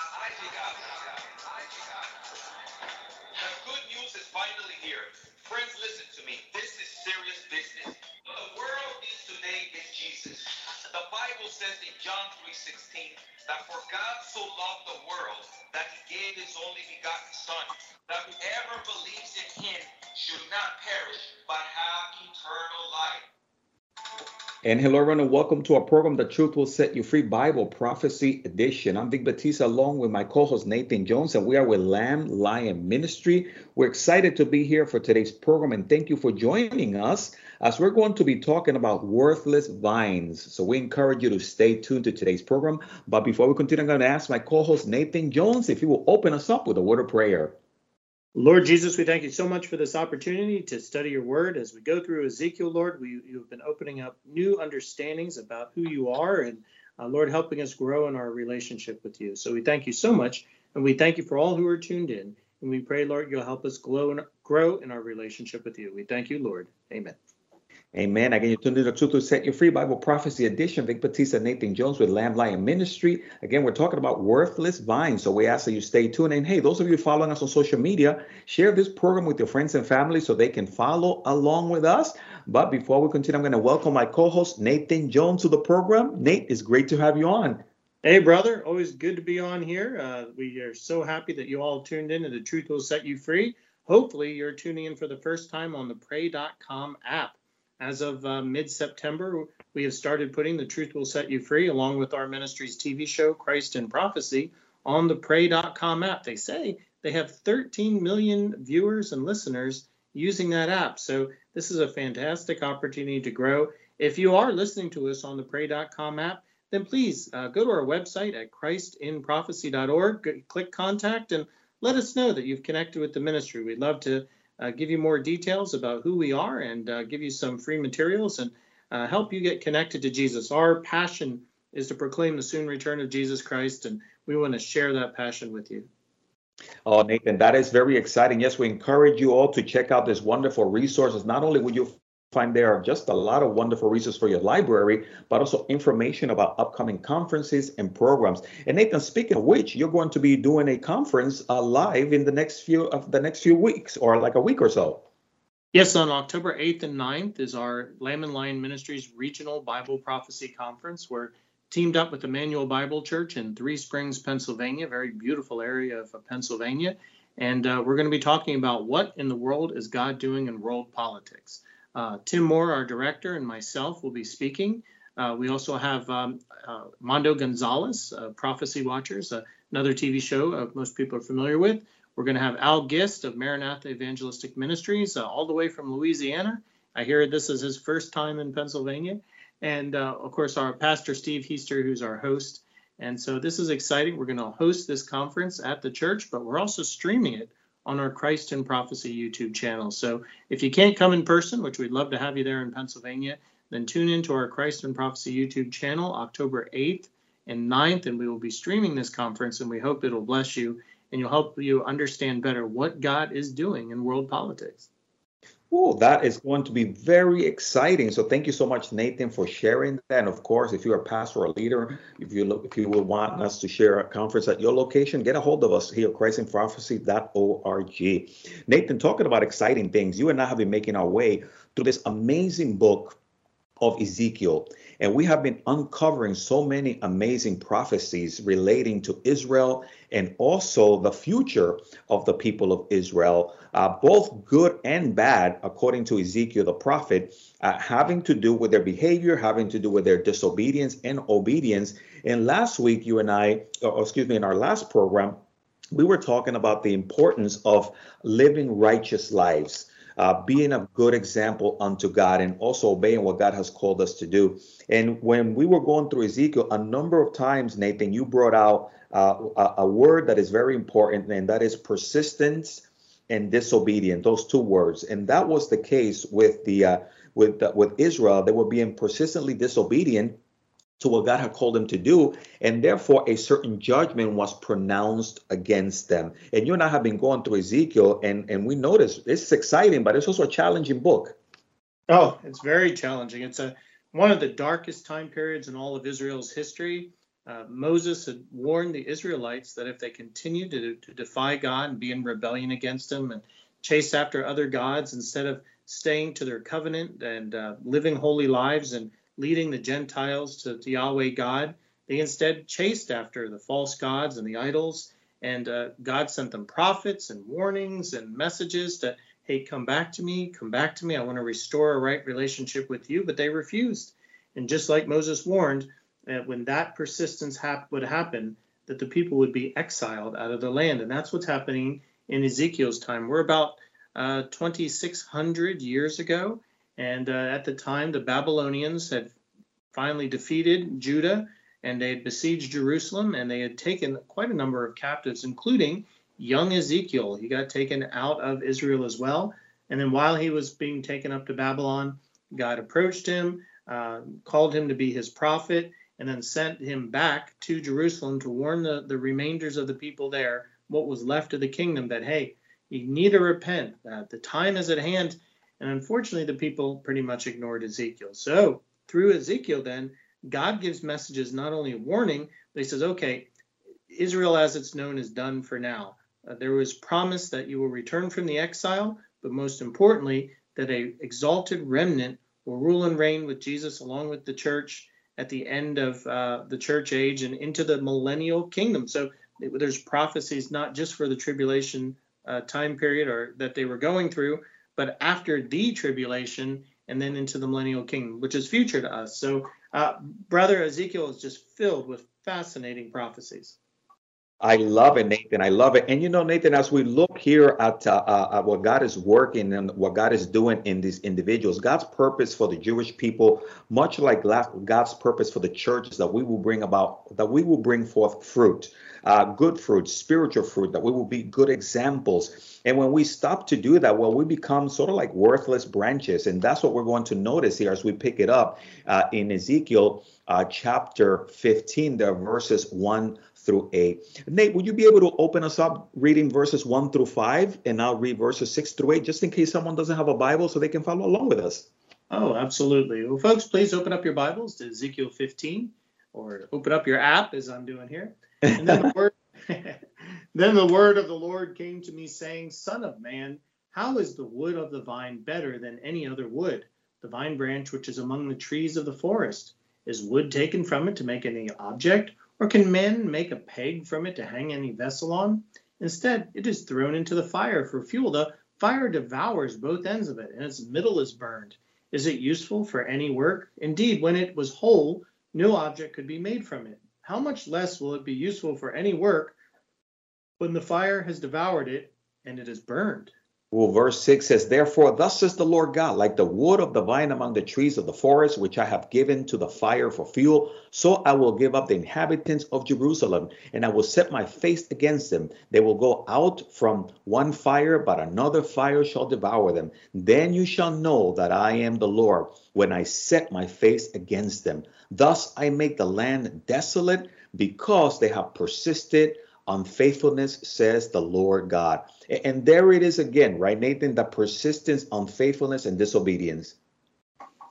The good news is finally here. Friends, listen to me. This is serious business. What the world needs today is Jesus. The Bible says in John 3:16 that for God so loved the world And hello, everyone, and welcome to our program, The Truth Will Set You Free Bible Prophecy Edition. I'm Vic Batista, along with my co host Nathan Jones, and we are with Lamb Lion Ministry. We're excited to be here for today's program, and thank you for joining us as we're going to be talking about worthless vines. So we encourage you to stay tuned to today's program. But before we continue, I'm going to ask my co host Nathan Jones if he will open us up with a word of prayer. Lord Jesus, we thank you so much for this opportunity to study your word. As we go through Ezekiel, Lord, we, you've been opening up new understandings about who you are and, uh, Lord, helping us grow in our relationship with you. So we thank you so much, and we thank you for all who are tuned in. And we pray, Lord, you'll help us grow in, grow in our relationship with you. We thank you, Lord. Amen. Amen. Again, you tuned in to Truth to Set You Free Bible Prophecy Edition. Vic Batista, Nathan Jones with Lamb Lion Ministry. Again, we're talking about worthless vines. So we ask that you stay tuned. And hey, those of you following us on social media, share this program with your friends and family so they can follow along with us. But before we continue, I'm going to welcome my co-host Nathan Jones to the program. Nate, it's great to have you on. Hey, brother. Always good to be on here. Uh, we are so happy that you all tuned in to The Truth Will Set You Free. Hopefully, you're tuning in for the first time on the Pray.com app. As of uh, mid September, we have started putting The Truth Will Set You Free, along with our ministry's TV show, Christ in Prophecy, on the Pray.com app. They say they have 13 million viewers and listeners using that app. So, this is a fantastic opportunity to grow. If you are listening to us on the Pray.com app, then please uh, go to our website at christinprophecy.org, click contact, and let us know that you've connected with the ministry. We'd love to uh, give you more details about who we are and uh, give you some free materials and uh, help you get connected to Jesus. Our passion is to proclaim the soon return of Jesus Christ, and we want to share that passion with you. Oh, Nathan, that is very exciting. Yes, we encourage you all to check out this wonderful resources. Not only will you find there are just a lot of wonderful resources for your library, but also information about upcoming conferences and programs. And Nathan, speaking of which, you're going to be doing a conference uh, live in the next few of the next few weeks, or like a week or so. Yes, on October 8th and 9th is our Lamb and Lion Ministries Regional Bible Prophecy Conference. We're teamed up with Emmanuel Bible Church in Three Springs, Pennsylvania, very beautiful area of Pennsylvania. And uh, we're going to be talking about what in the world is God doing in world politics. Uh, Tim Moore, our director, and myself will be speaking. Uh, we also have um, uh, Mondo Gonzalez, uh, Prophecy Watchers, uh, another TV show uh, most people are familiar with. We're going to have Al Gist of Maranatha Evangelistic Ministries, all the way from Louisiana. I hear this is his first time in Pennsylvania. And of course, our pastor Steve Heister, who's our host. And so this is exciting. We're going to host this conference at the church, but we're also streaming it on our Christ in Prophecy YouTube channel. So if you can't come in person, which we'd love to have you there in Pennsylvania, then tune into our Christ in Prophecy YouTube channel October 8th and 9th, and we will be streaming this conference, and we hope it'll bless you and you'll help you understand better what God is doing in world politics. Oh, that is going to be very exciting. So thank you so much, Nathan, for sharing that. And of course, if you're a pastor or a leader, if you look, if you would want us to share a conference at your location, get a hold of us here christinprophecy.org. Nathan, talking about exciting things, you and I have been making our way through this amazing book of Ezekiel. And we have been uncovering so many amazing prophecies relating to Israel and also the future of the people of Israel, uh, both good and bad, according to Ezekiel the prophet, uh, having to do with their behavior, having to do with their disobedience and obedience. And last week, you and I, or excuse me, in our last program, we were talking about the importance of living righteous lives uh, being a good example unto God and also obeying what God has called us to do. And when we were going through Ezekiel, a number of times, Nathan, you brought out uh, a, a word that is very important, and that is persistence and disobedience. Those two words, and that was the case with the uh, with with Israel. They were being persistently disobedient to what God had called them to do, and therefore a certain judgment was pronounced against them. And you and I have been going through Ezekiel, and and we notice this is exciting, but it's also a challenging book. Oh, it's very challenging. It's a one of the darkest time periods in all of Israel's history. uh, Moses had warned the Israelites that if they continued to, to defy God and be in rebellion against Him and chase after other gods instead of staying to their covenant and uh, living holy lives and leading the Gentiles to, to, Yahweh God, they instead chased after the false gods and the idols. And uh, God sent them prophets and warnings and messages to, hey, come back to me, come back to me. I want to restore a right relationship with you. But they refused. And just like Moses warned, uh, when that persistence hap- would happen, that the people would be exiled out of the land. And that's what's happening in Ezekiel's time. We're about uh, 2,600 years ago. And uh, at the time, the Babylonians had finally defeated Judah and they had besieged Jerusalem and they had taken quite a number of captives, including young Ezekiel. He got taken out of Israel as well. And then while he was being taken up to Babylon, God approached him, uh, called him to be his prophet, and then sent him back to Jerusalem to warn the, the remainders of the people there, what was left of the kingdom, that, hey, you need to repent. Uh, the time is at hand. And unfortunately, the people pretty much ignored Ezekiel. So through Ezekiel, then, God gives messages not only a warning, but he says, okay, Israel as it's known is done for now. Uh, there was promise that you will return from the exile, but most importantly, that a exalted remnant will rule and reign with Jesus along with the church at the end of uh, the church age and into the millennial kingdom. So there's prophecies not just for the tribulation uh, time period or that they were going through, but after the tribulation and then into the millennial kingdom, which is future to us. So, uh, brother Ezekiel is just filled with fascinating prophecies. I love it, Nathan. I love it. And you know, Nathan, as we look here at, uh, uh, at what God is working and what God is doing in these individuals, God's purpose for the Jewish people, much like God's purpose for the church, is that we will bring about, that we will bring forth fruit, uh, good fruit, spiritual fruit, that we will be good examples. And when we stop to do that, well, we become sort of like worthless branches. And that's what we're going to notice here as we pick it up uh, in Ezekiel uh, chapter 15, the verses 1 through 8. Nate, would you be able to open us up reading verses 1 through 5 and I'll read verses 6 through 8 just in case someone doesn't have a Bible so they can follow along with us? Oh, absolutely. Well, folks, please open up your Bibles to Ezekiel 15 or open up your app as I'm doing here. And then the word then the word of the Lord came to me saying, Son of man, how is the wood of the vine better than any other wood? The vine branch which is among the trees of the forest. Is wood taken from it to make any object? Or can men make a peg from it to hang any vessel on? Instead, it is thrown into the fire for fuel. The fire devours both ends of it, and its middle is burned. Is it useful for any work? Indeed, when it was whole, no object could be made from it. How much less will it be useful for any work when the fire has devoured it and it is burned? Well, verse 6 says, Therefore, thus says the Lord God, like the wood of the vine among the trees of the forest, which I have given to the fire for fuel, so I will give up the inhabitants of Jerusalem, and I will set my face against them. They will go out from one fire, but another fire shall devour them. Then you shall know that I am the Lord, when I set my face against them. Thus I make the land desolate, because they have persisted unfaithfulness, says the Lord God. And there it is again, right, Nathan? The persistence, unfaithfulness, and disobedience.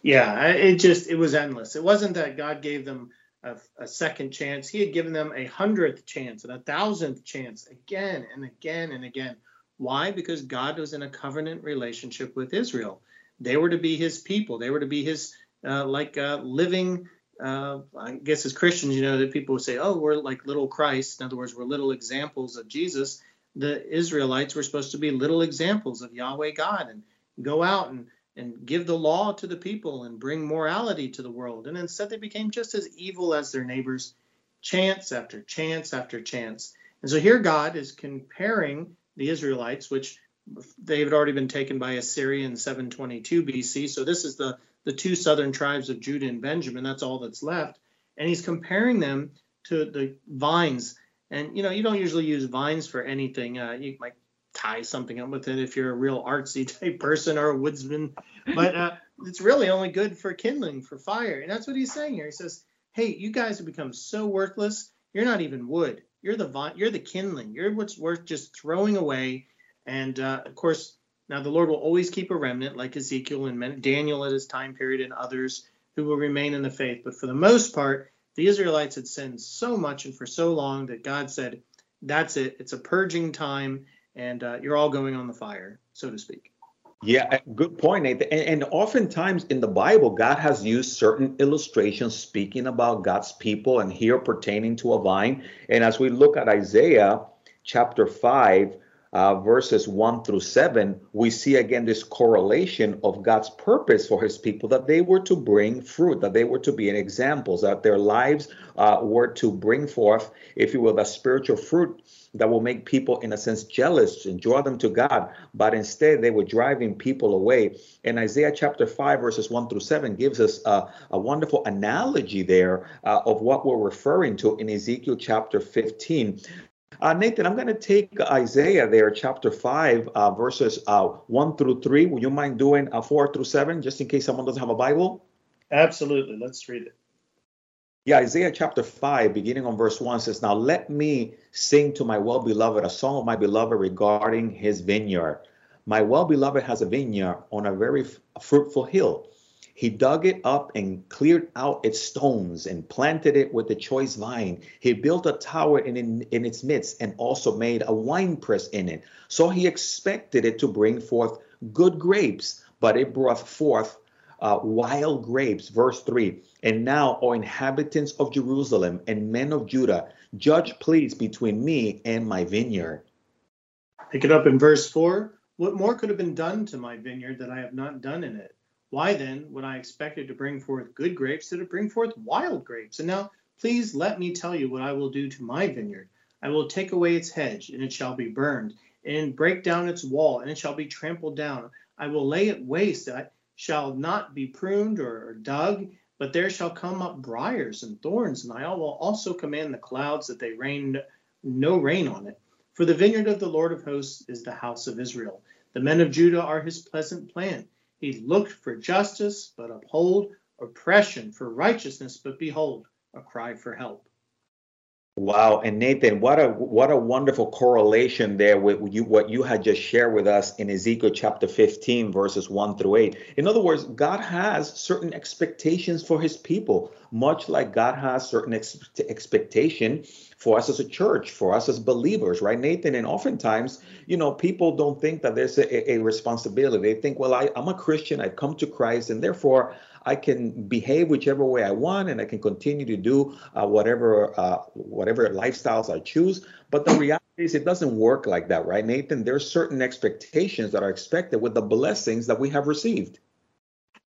Yeah, it just it was endless. It wasn't that God gave them a, a, second chance; He had given them a hundredth chance and a thousandth chance again and again and again. Why? Because God was in a covenant relationship with Israel. They were to be His people. They were to be His uh, like uh, living. Uh, I guess as Christians, you know that people say, "Oh, we're like little Christ." In other words, we're little examples of Jesus the Israelites were supposed to be little examples of Yahweh God and go out and, and give the law to the people and bring morality to the world. And instead, they became just as evil as their neighbors, chance after chance after chance. And so here God is comparing the Israelites, which they had already been taken by Assyria in 722 BC. So this is the, the two southern tribes of Judah and Benjamin. That's all that's left. And he's comparing them to the vines and you know, you don't usually use vines for anything. Uh, you might tie something up with it if you're a real artsy type person or a woodsman, but uh, it's really only good for kindling for fire. And that's what he's saying here. He says, "Hey, you guys have become so worthless. You're not even wood. You're the vine. You're the kindling. You're what's worth just throwing away." And uh, of course, now the Lord will always keep a remnant, like Ezekiel and Daniel at his time period, and others who will remain in the faith. But for the most part, The Israelites had sinned so much and for so long that God said, That's it. It's a purging time, and uh, you're all going on the fire, so to speak. Yeah, good point, Nathan. And, and, oftentimes in the Bible, God has used certain illustrations speaking about God's people and here pertaining to a vine. And as we look at Isaiah chapter 5, uh, verses 1 through 7, we see again this correlation of God's purpose for his people that they were to bring fruit, that they were to be an examples, that their lives uh, were to bring forth, if you will, the spiritual fruit that will make people, in a sense, jealous and draw them to God. But instead, they were driving people away. And Isaiah chapter 5, verses 1 through 7 gives us a, a wonderful analogy there uh, of what we're referring to in Ezekiel chapter 15. Uh, Nathan, I'm going to take Isaiah there, chapter 5, uh, verses uh, 1 through 3. Would you mind doing uh, 4 through 7, just in case someone doesn't have a Bible? Absolutely. Let's read it. Yeah, Isaiah chapter 5, beginning on verse 1 says, Now let me sing to my well beloved a song of my beloved regarding his vineyard. My well beloved has a vineyard on a very f- fruitful hill. He dug it up and cleared out its stones and planted it with the choice vine. He built a tower in, in, in its midst and also made a winepress in it. So he expected it to bring forth good grapes, but it brought forth uh, wild grapes. Verse 3 And now, O inhabitants of Jerusalem and men of Judah, judge please between me and my vineyard. Pick it up in verse 4. What more could have been done to my vineyard that I have not done in it? Why then, when I expected to bring forth good grapes, did it bring forth wild grapes? And now, please let me tell you what I will do to my vineyard. I will take away its hedge, and it shall be burned, and break down its wall, and it shall be trampled down. I will lay it waste that shall not be pruned or dug, but there shall come up briars and thorns, and I will also command the clouds that they rain no rain on it. For the vineyard of the Lord of hosts is the house of Israel. The men of Judah are his pleasant plant. He looked for justice, but uphold oppression, for righteousness, but behold, a cry for help. Wow, and Nathan, what a what a wonderful correlation there with you what you had just shared with us in Ezekiel chapter 15 verses 1 through 8. In other words, God has certain expectations for his people, much like God has certain ex- expectation for us as a church, for us as believers, right, Nathan? And oftentimes, you know, people don't think that there's a, a responsibility. They think, well, I, I'm a Christian, I've come to Christ, and therefore I can behave whichever way I want, and I can continue to do uh, whatever uh, whatever lifestyles I choose. But the reality is, it doesn't work like that, right, Nathan? There are certain expectations that are expected with the blessings that we have received.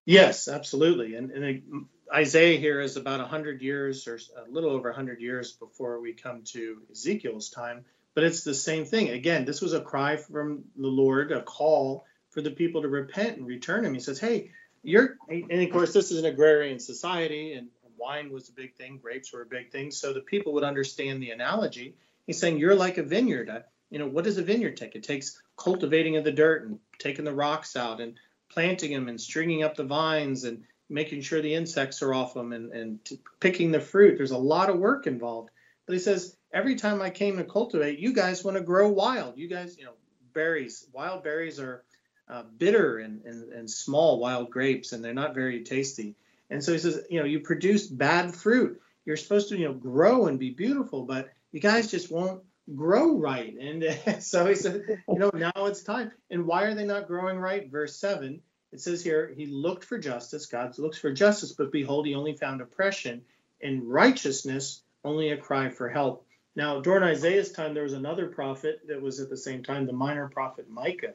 Yes, absolutely. And, and Isaiah here is about 100 years or a little over 100 years before we come to Ezekiel's time. But it's the same thing. Again, this was a cry from the Lord, a call for the people to repent and return him. He says, Hey, you're, and of course, this is an agrarian society, and wine was a big thing, grapes were a big thing. So the people would understand the analogy. He's saying, You're like a vineyard. Uh, you know, what does a vineyard take? It takes cultivating of the dirt and taking the rocks out and planting them and stringing up the vines and making sure the insects are off them and, and picking the fruit. There's a lot of work involved. But he says, every time I came to cultivate, you guys want to grow wild. You guys, you know, berries, wild berries are uh, bitter and, and, and small wild grapes, and they're not very tasty. And so he says, you know, you produce bad fruit. You're supposed to, you know, grow and be beautiful, but you guys just won't grow right. And so he said, you know, now it's time. And why are they not growing right? Verse 7, it says here, he looked for justice. God looks for justice, but behold, he only found oppression. and righteousness, only a cry for help. Now, during Isaiah's time, there was another prophet that was at the same time, the minor prophet Micah.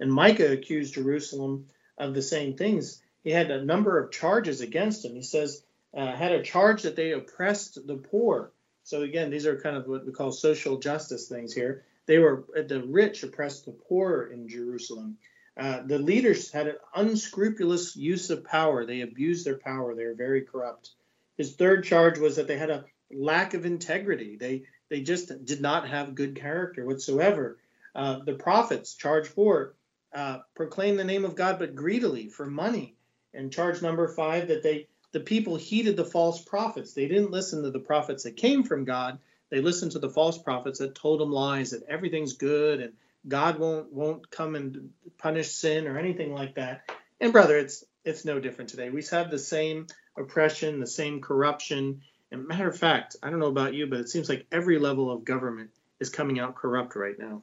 And Micah accused Jerusalem of the same things. He had a number of charges against him. He says, uh, had a charge that they oppressed the poor. So again, these are kind of what we call social justice things here. They were the rich oppressed the poor in Jerusalem. Uh, the leaders had an unscrupulous use of power. They abused their power. They were very corrupt. His third charge was that they had a lack of integrity. They they just did not have good character whatsoever. Uh, the prophets, charge four, uh, proclaim the name of God, but greedily for money. And charge number five, that they the people heeded the false prophets. They didn't listen to the prophets that came from God. They listened to the false prophets that told them lies that everything's good and God won't won't come and punish sin or anything like that. And brother, it's it's no different today. We have the same oppression, the same corruption, And matter of fact, I don't know about you, but it seems like every level of government is coming out corrupt right now.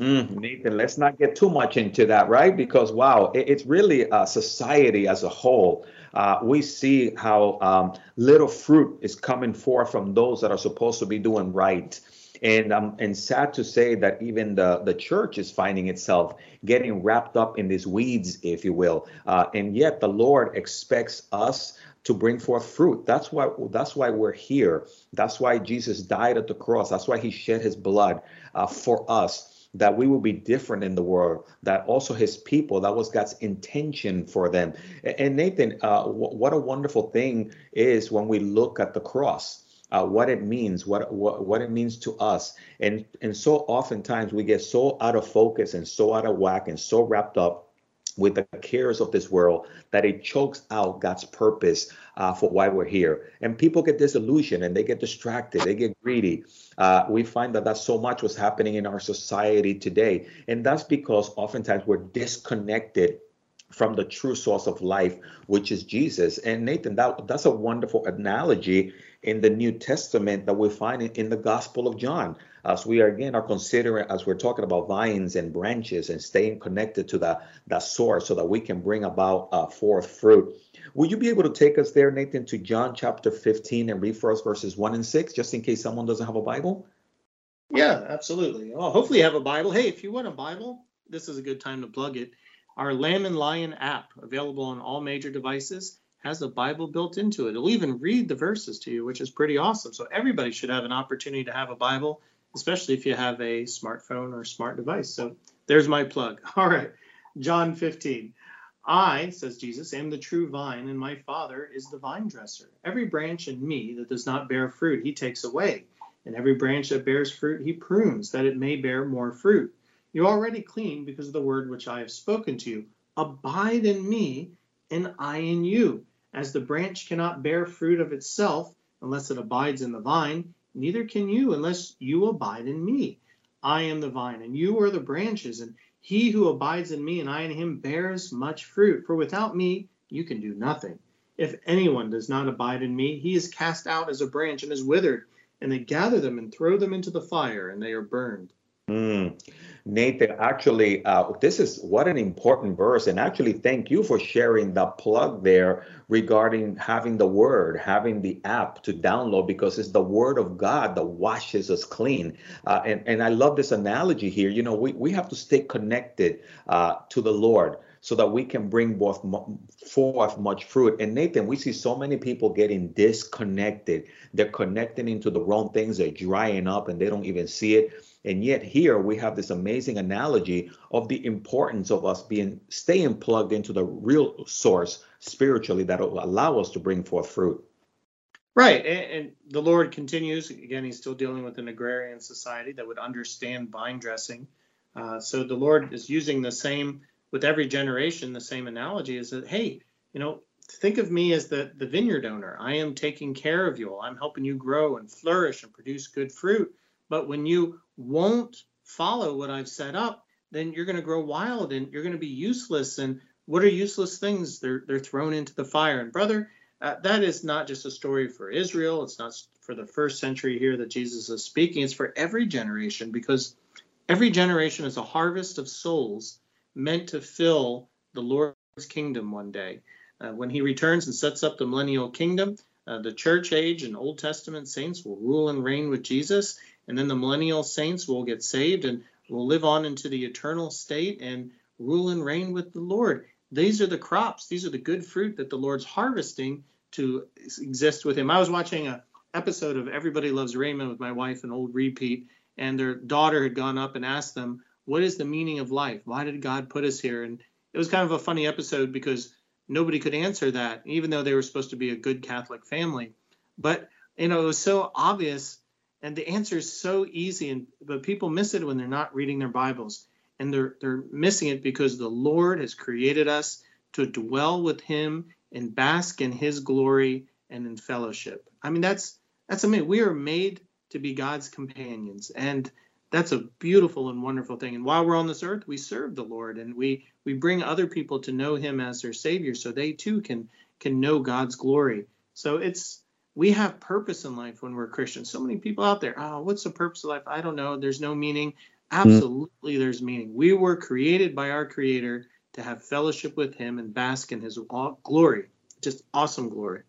Mm, Nathan, let's not get too much into that, right? Because wow, it, it's really a society as a whole. Uh, we see how um, little fruit is coming forth from those that are supposed to be doing right. And um, and sad to say that even the the church is finding itself getting wrapped up in these weeds, if you will. Uh, and yet the Lord expects us to bring forth fruit. That's why that's why we're here. That's why Jesus died at the cross. That's why He shed His blood uh, for us that we will be different in the world, that also his people, that was God's intention for them. And Nathan, uh, what a wonderful thing is when we look at the cross. Uh, what it means, what, what what it means to us, and and so oftentimes we get so out of focus and so out of whack and so wrapped up with the cares of this world that it chokes out God's purpose uh, for why we're here. And people get disillusioned and they get distracted, they get greedy. Uh, we find that that's so much what's happening in our society today. And that's because oftentimes we're disconnected from the true source of life, which is Jesus. And Nathan, that, that's a wonderful analogy in the New Testament that we find in, in the Gospel of John. As we are again are considering, as we're talking about vines and branches and staying connected to the, the source so that we can bring about uh, forth fruit. Will you be able to take us there, Nathan, to John chapter 15 and read for us verses 1 and 6, just in case someone doesn't have a Bible? Yeah, absolutely. Well, hopefully you have a Bible. Hey, if you want a Bible, this is a good time to plug it. Our Lamb and Lion app, available on all major devices, has a Bible built into it. It'll even read the verses to you, which is pretty awesome. So everybody should have an opportunity to have a Bible, especially if you have a smartphone or smart device. So there's my plug. All right, John 15. I, says Jesus, am the true vine, and my Father is the vine dresser. Every branch in me that does not bear fruit, he takes away. And every branch that bears fruit, he prunes, that it may bear more fruit. You're already clean because of the word which I have spoken to you. Abide in me, and I in you. As the branch cannot bear fruit of itself unless it abides in the vine, neither can you unless you abide in me. I am the vine, and you are the branches, and he who abides in me and I in him bears much fruit. For without me, you can do nothing. If anyone does not abide in me, he is cast out as a branch and is withered, and they gather them and throw them into the fire, and they are burned. Mm. Nathan, actually, uh, this is what an important verse. And actually, thank you for sharing the plug there regarding having the word, having the app to download, because it's the word of God that washes us clean. Uh, and, and I love this analogy here. You know, we, we have to stay connected uh, to the Lord so that we can bring forth much fruit. And Nathan, we see so many people getting disconnected. They're connecting into the wrong things, they're drying up and they don't even see it. And yet here we have this amazing analogy of the importance of us being staying plugged into the real source spiritually that will allow us to bring forth fruit. Right. And, and, the Lord continues. Again, he's still dealing with an agrarian society that would understand vine dressing. Uh, so the Lord is using the same with every generation, the same analogy is that, hey, you know, think of me as the, the vineyard owner. I am taking care of you all. I'm helping you grow and flourish and produce good fruit. But when you won't follow what I've set up, then you're going to grow wild and you're going to be useless. And what are useless things? They're they're thrown into the fire. And brother, uh, that is not just a story for Israel. It's not for the first century here that Jesus is speaking. It's for every generation because every generation is a harvest of souls meant to fill the Lord's kingdom one day. Uh, when he returns and sets up the millennial kingdom, uh, the church age and Old Testament saints will rule and reign with Jesus, and then the millennial saints will get saved and will live on into the eternal state and rule and reign with the Lord. These are the crops, these are the good fruit that the Lord's harvesting to exist with him. I was watching a episode of Everybody Loves Raymond with my wife, an old repeat, and their daughter had gone up and asked them, What is the meaning of life? Why did God put us here? And it was kind of a funny episode because nobody could answer that, even though they were supposed to be a good Catholic family. But you know, it was so obvious and the answer is so easy and but people miss it when they're not reading their bibles. And they're they're missing it because the lord has created us to dwell with him and bask in his glory and in fellowship. I mean that's that's amazing. We are made to be god's companions and that's a beautiful and wonderful thing. And while we're on this earth we serve the lord and we we bring other people to know him as their savior so they too can can know god's glory. So it's we have purpose in life when we're Christians. So many people out there, oh, what's the purpose of life? I don't know. There's no meaning. Hmm. Absolutely, mm-hmm. there's meaning. We were created by our Creator to have fellowship with Him and bask in His glory. Just awesome glory.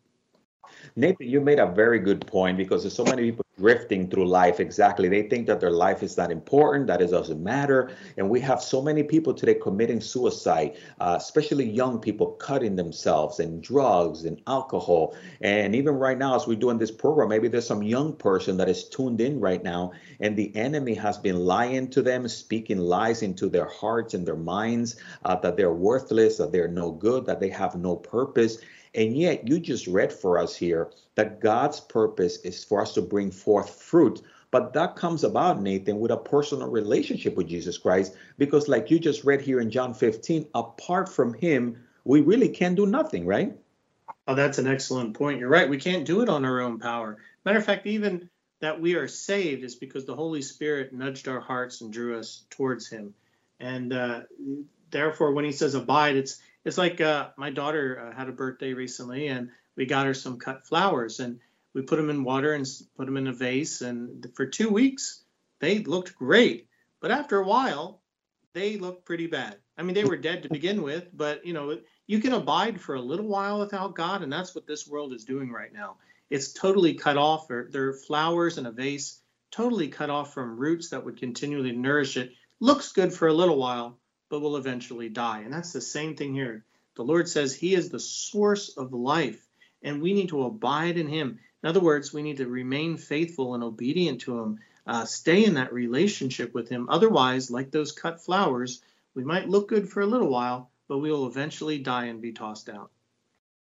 Nathan, you made a very good point because there's so many people drifting through life. Exactly. They think that their life is not important, that it doesn't matter. And we have so many people today committing suicide, uh, especially young people cutting themselves and drugs and alcohol. And even right now, as we're doing this program, maybe there's some young person that is tuned in right now, and the enemy has been lying to them, speaking lies into their hearts and their minds uh, that they're worthless, that they're no good, that they have no purpose. And yet, you just read for us here that God's purpose is for us to bring forth fruit. But that comes about, Nathan, with a personal relationship with Jesus Christ, because, like you just read here in John 15, apart from Him, we really can do nothing, right? Oh, that's an excellent point. You're right. We can't do it on our own power. Matter of fact, even that we are saved is because the Holy Spirit nudged our hearts and drew us towards Him. And uh, therefore, when He says abide, it's it's like uh, my daughter uh, had a birthday recently, and we got her some cut flowers, and we put them in water and put them in a vase, and for two weeks they looked great, but after a while they looked pretty bad. I mean, they were dead to begin with, but you know, you can abide for a little while without God, and that's what this world is doing right now. It's totally cut off. They're flowers in a vase, totally cut off from roots that would continually nourish it. Looks good for a little while, but will eventually die. And that's the same thing here. The Lord says He is the source of life, and we need to abide in Him. In other words, we need to remain faithful and obedient to Him, uh, stay in that relationship with Him. Otherwise, like those cut flowers, we might look good for a little while, but we will eventually die and be tossed out.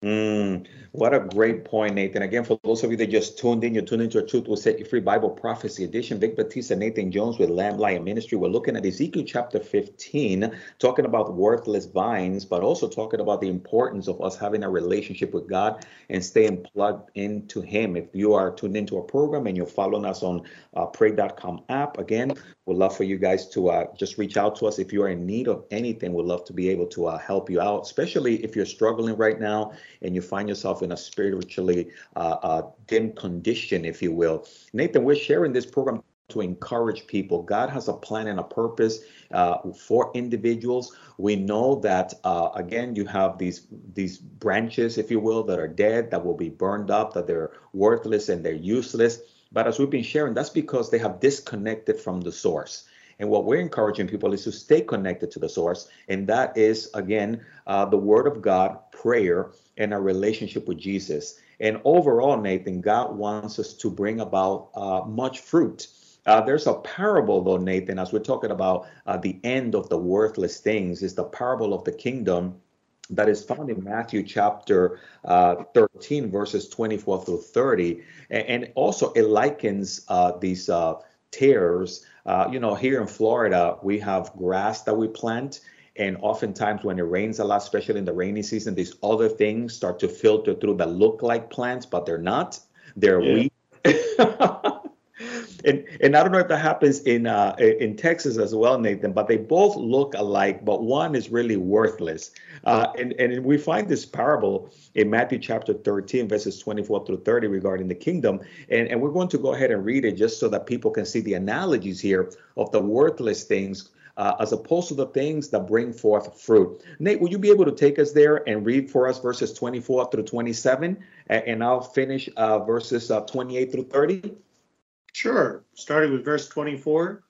Mm, what a great point, Nathan. Again, for those of you that just tuned in, you're tuned into a Truth Will Set You Free Bible Prophecy Edition. Vic Batista, Nathan Jones with Lamb Lion Ministry. We're looking at Ezekiel chapter 15, talking about worthless vines, but also talking about the importance of us having a relationship with God and staying plugged into Him. If you are tuned into a program and you're following us on uh, pray.com app, again, we'd love for you guys to uh, just reach out to us. If you're in need of anything, we'd love to be able to uh, help you out, especially if you're struggling right now and you find yourself in a spiritually uh, uh, dim condition, if you will. Nathan, we're sharing this program to encourage people. God has a plan and a purpose uh, for individuals. We know that uh, again, you have these these branches, if you will, that are dead, that will be burned up, that they're worthless and they're useless. But as we've been sharing, that's because they have disconnected from the source. And what we're encouraging people is to stay connected to the source, and that is again uh, the Word of God, prayer, and a relationship with Jesus. And overall, Nathan, God wants us to bring about uh, much fruit. Uh, there's a parable, though, Nathan, as we're talking about uh, the end of the worthless things, is the parable of the kingdom that is found in Matthew chapter uh, 13, verses 24 through 30. And, and also, it likens uh, these tares. Uh, you know, here in Florida, we have grass that we plant, and oftentimes, when it rains a lot, especially in the rainy season, these other things start to filter through that look like plants, but they're not. They're yeah. weeds. and and I don't know if that happens in uh, in Texas as well, Nathan. But they both look alike, but one is really worthless. Uh, and and we find this parable in Matthew chapter 13, verses 24 through 30 regarding the kingdom. And and we're going to go ahead and read it just so that people can see the analogies here of the worthless things uh, as opposed to the things that bring forth fruit. Nate, will you be able to take us there and read for us verses 24 through 27? And I'll finish uh, verses uh, 28 through 30. Sure. Starting with verse 24.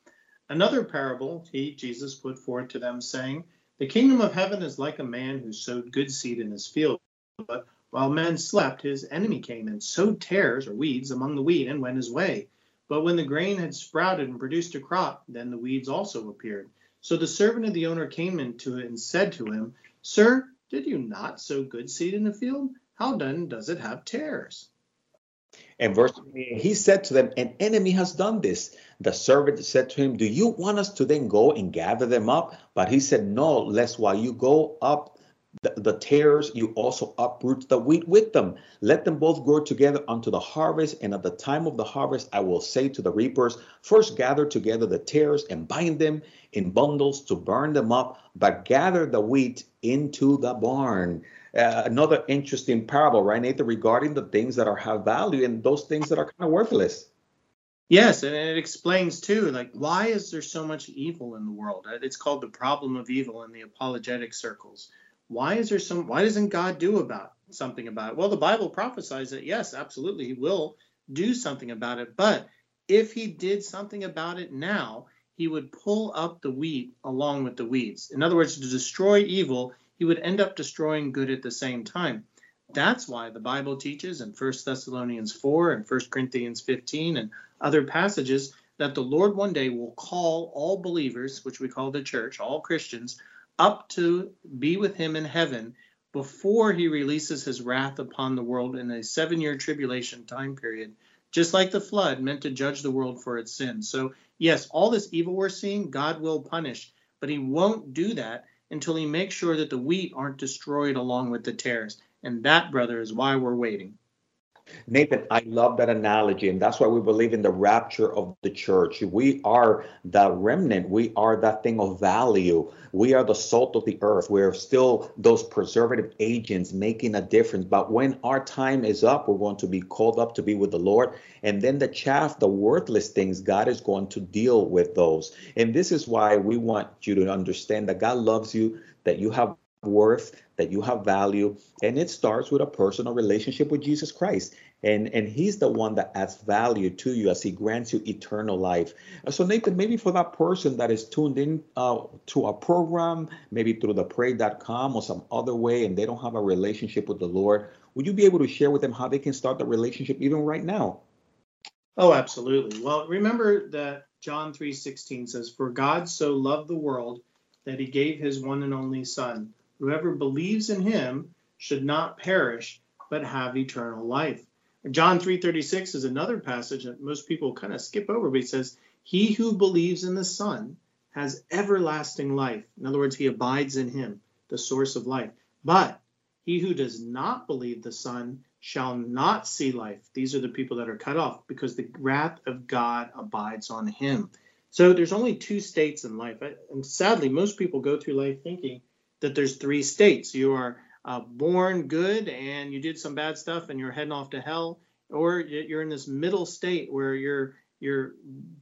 Another parable he, Jesus, put forth to them, saying, The kingdom of heaven is like a man who sowed good seed in his field. But while men slept, his enemy came and sowed tares or weeds among the wheat and went his way. But when the grain had sprouted and produced a crop, then the weeds also appeared. So the servant of the owner came into it and said to him, Sir, did you not sow good seed in the field? How then does it have tares? And verse he said to them, An enemy has done this. The servant said to him, Do you want us to then go and gather them up? But he said, No, lest while you go up the, the tares, you also uproot the wheat with them. Let them both grow together unto the harvest. And at the time of the harvest, I will say to the reapers, First gather together the tares and bind them in bundles to burn them up, but gather the wheat into the barn. Uh, another interesting parable, right, Nathan, regarding the things that are have value and those things that are kind of worthless. Yes, and it explains too, like why is there so much evil in the world? Uh, it's called the problem of evil in the apologetic circles. Why is there some? Why doesn't God do about something about it? Well, the Bible prophesies that yes, absolutely, He will do something about it. But if He did something about it now, He would pull up the wheat along with the weeds. In other words, to destroy evil, He would end up destroying good at the same time. That's why the Bible teaches in 1 Thessalonians 4 and 1 Corinthians 15 and other passages that the Lord one day will call all believers, which we call the church, all Christians, up to be with him in heaven before he releases his wrath upon the world in a seven year tribulation time period, just like the flood meant to judge the world for its sins. So, yes, all this evil we're seeing, God will punish, but he won't do that until he makes sure that the wheat aren't destroyed along with the tares. And that, brother, is why we're waiting. Nathan, I love that analogy, and that's why we believe in the rapture of the church. We are the remnant, we are that thing of value. We are the salt of the earth. We're still those preservative agents making a difference. But when our time is up, we're going to be called up to be with the Lord. And then the chaff, the worthless things, God is going to deal with those. And this is why we want you to understand that God loves you, that you have worth, that you have value, and it starts with a personal relationship with Jesus Christ. And, and he's the one that adds value to you as he grants you eternal life. So Nathan, maybe for that person that is tuned in uh, to our program, maybe through the pray.com or some other way, and they don't have a relationship with the Lord, would you be able to share with them how they can start the relationship even right now? Oh, absolutely. Well, remember that John 3:16 says, "For God so loved the world that he gave his one and only son, Whoever believes in him should not perish, but have eternal life. John 3:36 is another passage that most people kind of skip over, but he says, "He who believes in the Son has everlasting life." In other words, he abides in him, the source of life. But he who does not believe the Son shall not see life. These are the people that are cut off because the wrath of God abides on him. So there's only two states in life. And sadly, most people go through life thinking that there's three states. You are uh, born good and you did some bad stuff and you're heading off to hell, or you're in this middle state where you're you're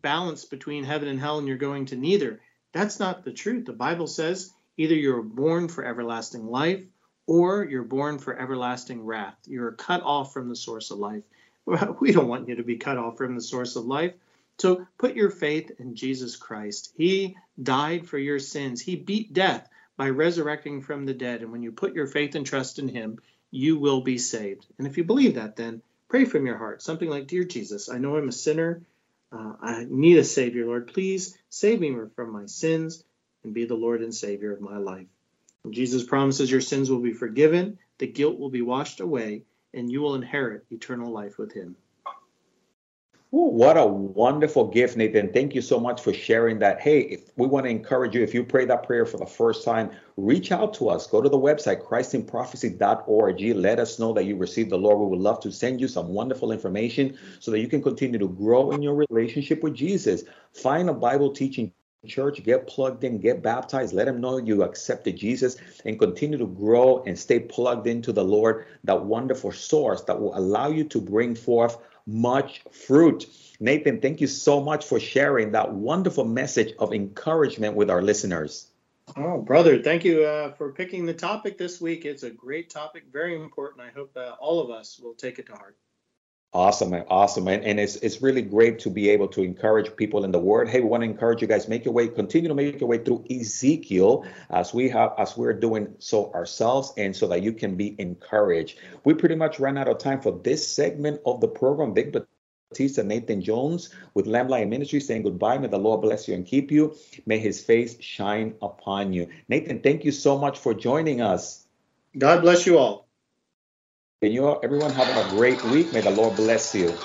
balanced between heaven and hell and you're going to neither. That's not the truth. The Bible says either you're born for everlasting life or you're born for everlasting wrath. You're cut off from the source of life. We don't want you to be cut off from the source of life. So put your faith in Jesus Christ. He died for your sins. He beat death by resurrecting from the dead. And when you put your faith and trust in Him, you will be saved. And if you believe that, then pray from your heart something like, Dear Jesus, I know I'm a sinner. Uh, I need a Savior, Lord. Please save me from my sins and be the Lord and Savior of my life. And Jesus promises your sins will be forgiven, the guilt will be washed away, and you will inherit eternal life with Him. Ooh, what a wonderful gift, Nathan. Thank you so much for sharing that. Hey, if we want to encourage you, if you pray that prayer for the first time, reach out to us. Go to the website, christinprophecy.org. Let us know that you received the Lord. We would love to send you some wonderful information so that you can continue to grow in your relationship with Jesus. Find a Bible teaching church, get plugged in, get baptized, let them know you accepted Jesus, and continue to grow and stay plugged into the Lord, that wonderful source that will allow you to bring forth much fruit. Nathan, thank you so much for sharing that wonderful message of encouragement with our listeners. Oh, brother, thank you uh, for picking the topic this week. It's a great topic, very important. I hope uh, all of us will take it to heart. Awesome, awesome, and, and it's it's really great to be able to encourage people in the Word. Hey, we want to encourage you guys make your way, continue to make your way through Ezekiel as we have as we're doing so ourselves, and so that you can be encouraged. We pretty much ran out of time for this segment of the program. Vic But. Batista, Nathan Jones with Lamb Lion Ministry saying goodbye. May the Lord bless you and keep you. May His face shine upon you. Nathan, thank you so much for joining us. God bless you all. And you all, everyone having a great week. May the Lord bless you.